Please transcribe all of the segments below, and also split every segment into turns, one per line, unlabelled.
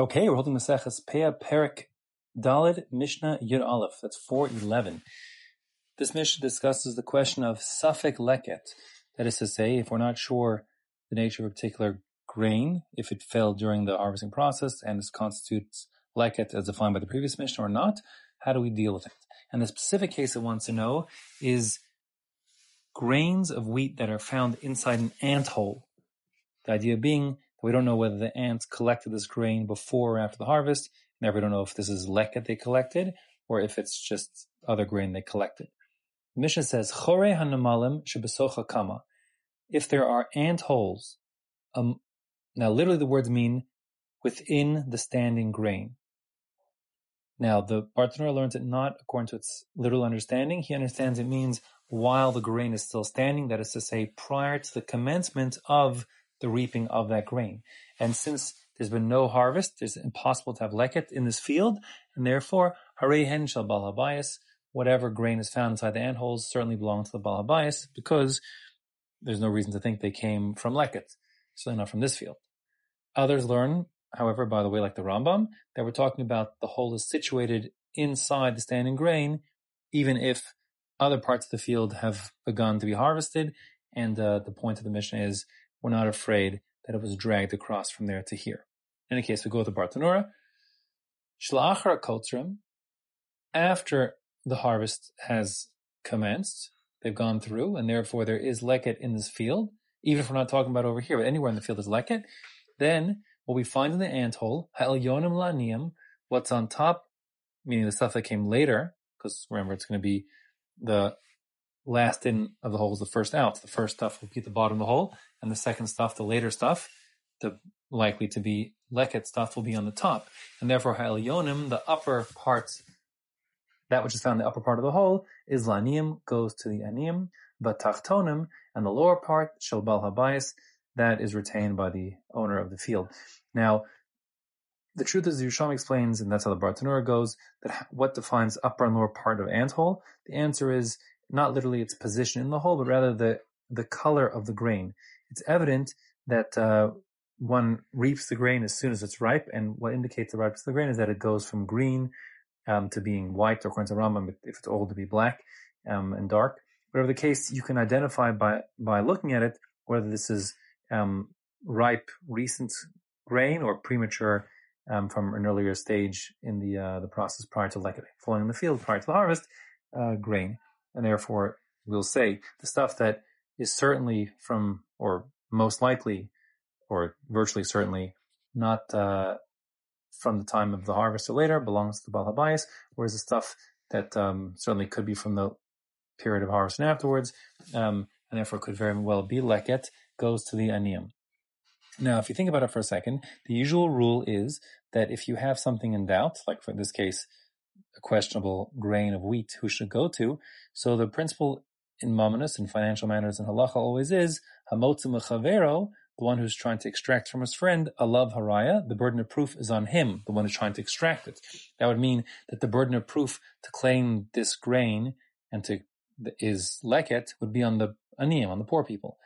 Okay, we're holding Maseches Peah Perik Dalid Mishnah Yud Aleph. That's 411. This Mishnah discusses the question of Safek Leket. That is to say, if we're not sure the nature of a particular grain, if it fell during the harvesting process and this constitutes Leket as defined by the previous Mishnah or not, how do we deal with it? And the specific case it wants to know is grains of wheat that are found inside an ant hole. The idea being we don't know whether the ants collected this grain before or after the harvest. Never we don't know if this is leket they collected or if it's just other grain they collected. The Mishnah says, Chore hanamalim shebesocha kama. If there are ant holes, um, now literally the words mean within the standing grain. Now the Bartanura learns it not according to its literal understanding. He understands it means while the grain is still standing, that is to say, prior to the commencement of the reaping of that grain. And since there's been no harvest, it's impossible to have leket in this field, and therefore, hen shall balhabayas, whatever grain is found inside the ant holes certainly belongs to the balhabayas, because there's no reason to think they came from leket, certainly not from this field. Others learn, however, by the way, like the Rambam, that we're talking about the hole is situated inside the standing grain, even if other parts of the field have begun to be harvested. And uh, the point of the Mishnah is we're not afraid that it was dragged across from there to here. In any case, we go to Bartanura. Shlachar Kotrim, after the harvest has commenced, they've gone through, and therefore there is leket in this field, even if we're not talking about over here, but anywhere in the field is leket, then what we find in the ant hole, ha'elyonim lanium, what's on top, meaning the stuff that came later, because remember it's going to be the last in of the hole is the first out. The first stuff will be at the bottom of the hole, and the second stuff, the later stuff, the likely to be leket stuff will be on the top. And therefore, ha'elyonim, the upper parts, that which is found in the upper part of the hole, is lanium, goes to the anium, but tachtonim, and the lower part, shel bal habayis, that is retained by the owner of the field. Now, the truth is, Yerushalmi explains, and that's how the Bartanura goes, that what defines upper and lower part of ant hole? The answer is not literally its position in the hole, but rather the the color of the grain. It's evident that uh, one reaps the grain as soon as it's ripe, and what indicates the ripeness of the grain is that it goes from green um, to being white, or according to Rambam, if it's old, to be black um, and dark. Whatever the case, you can identify by by looking at it whether this is um, ripe, recent grain or premature um, from an earlier stage in the uh, the process prior to like falling in the field prior to the harvest uh, grain and therefore we'll say the stuff that is certainly from, or most likely, or virtually certainly not uh, from the time of the harvest or later belongs to the Baal whereas the stuff that um, certainly could be from the period of harvest and afterwards, um, and therefore could very well be leket, goes to the aniyim. Now, if you think about it for a second, the usual rule is that if you have something in doubt, like for this case, a questionable grain of wheat who should go to. So the principle in Mamonis in financial matters and halacha always is hamotzu mechavero, the one who's trying to extract from his friend, a love haraya, the burden of proof is on him, the one who's trying to extract it. That would mean that the burden of proof to claim this grain and to is leket would be on the aniyim, on the poor people.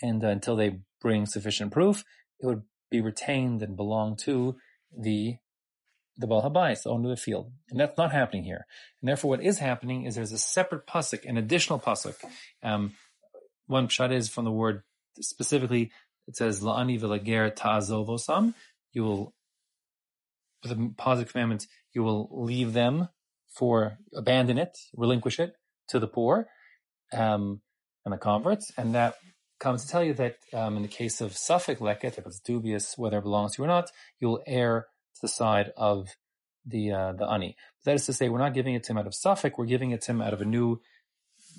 And uh, until they bring sufficient proof, it would be retained and belong to the the Baal Habayis, the owner of the field. And that's not happening here. And therefore what is happening is there's a separate pasuk, an additional pasuk. Um, one pshat is from the word specifically, it says, La'ani v'lager ta'azovosam. You will, with the positive commandment, you will leave them for, abandon it, relinquish it to the poor, um, and the converts. And that comes to tell you that, um, in the case of Safek leket, if it's dubious whether it belongs to you or not, you'll err to the side of the uh, the ani. That is to say, we're not giving it to him out of Safek, we're giving it to him out of a new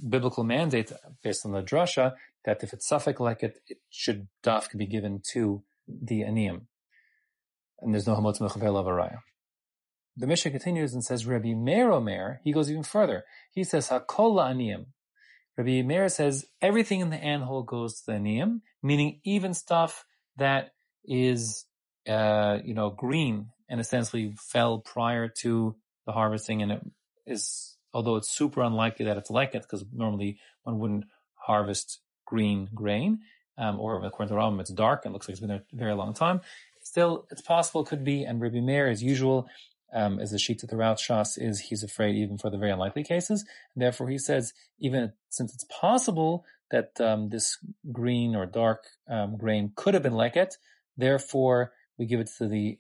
biblical mandate based on the drasha that if it's Safek leket, it should dafka be given to the aniyim. And there's no hamotz mechavel of araya. The Mishnah continues and says, Rabbi Meir Omer, he goes even further. He says, Hakol aniyim. Rabbi Meir says, everything in the anhole goes to the aniyim, meaning even stuff that is uh, you know, green and essentially fell prior to the harvesting. And it is, although it's super unlikely that it's leket, because normally one wouldn't harvest green grain, um, or according to Rambam, it's dark and looks like it's been there a very long time. Still, it's possible, it could be, and Rabbi Meir, as usual, um, as the sheet of the route Shas is, he's afraid even for the very unlikely cases. Therefore, he says, even since it's possible that um, this green or dark um, grain could have been leket, therefore we give it to the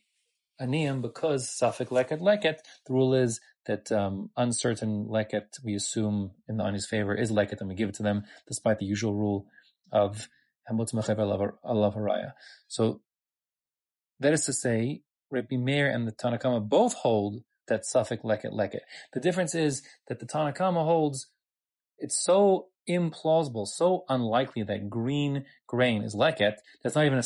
aniyim because safek leket leket. The rule is that um, uncertain leket we assume in the ani's favor is leket, and we give it to them, despite the usual rule of hamutz haraya. So that is to say, Rabbi Meir and the Tanakama both hold that suffik leket leket. The difference is that the Tanakama holds it's so implausible, so unlikely that green grain is leket that's not even a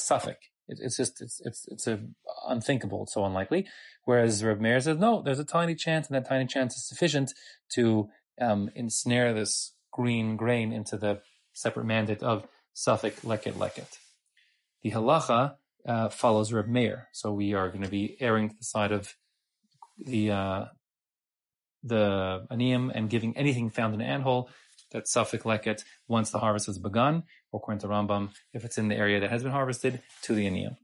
it's just it's it's it's a unthinkable. It's so unlikely. Whereas Rabbi Meir says no, there's a tiny chance, and that tiny chance is sufficient to um, ensnare this green grain into the separate mandate of safek leket leket. The halacha uh, follows Reb Meir. So we are going to be erring to the side of the uh, the aniyim and giving anything found in an anthill that safek leket once the harvest has begun, or according to Rambam, if it's in the area that has been harvested, to the aniyim.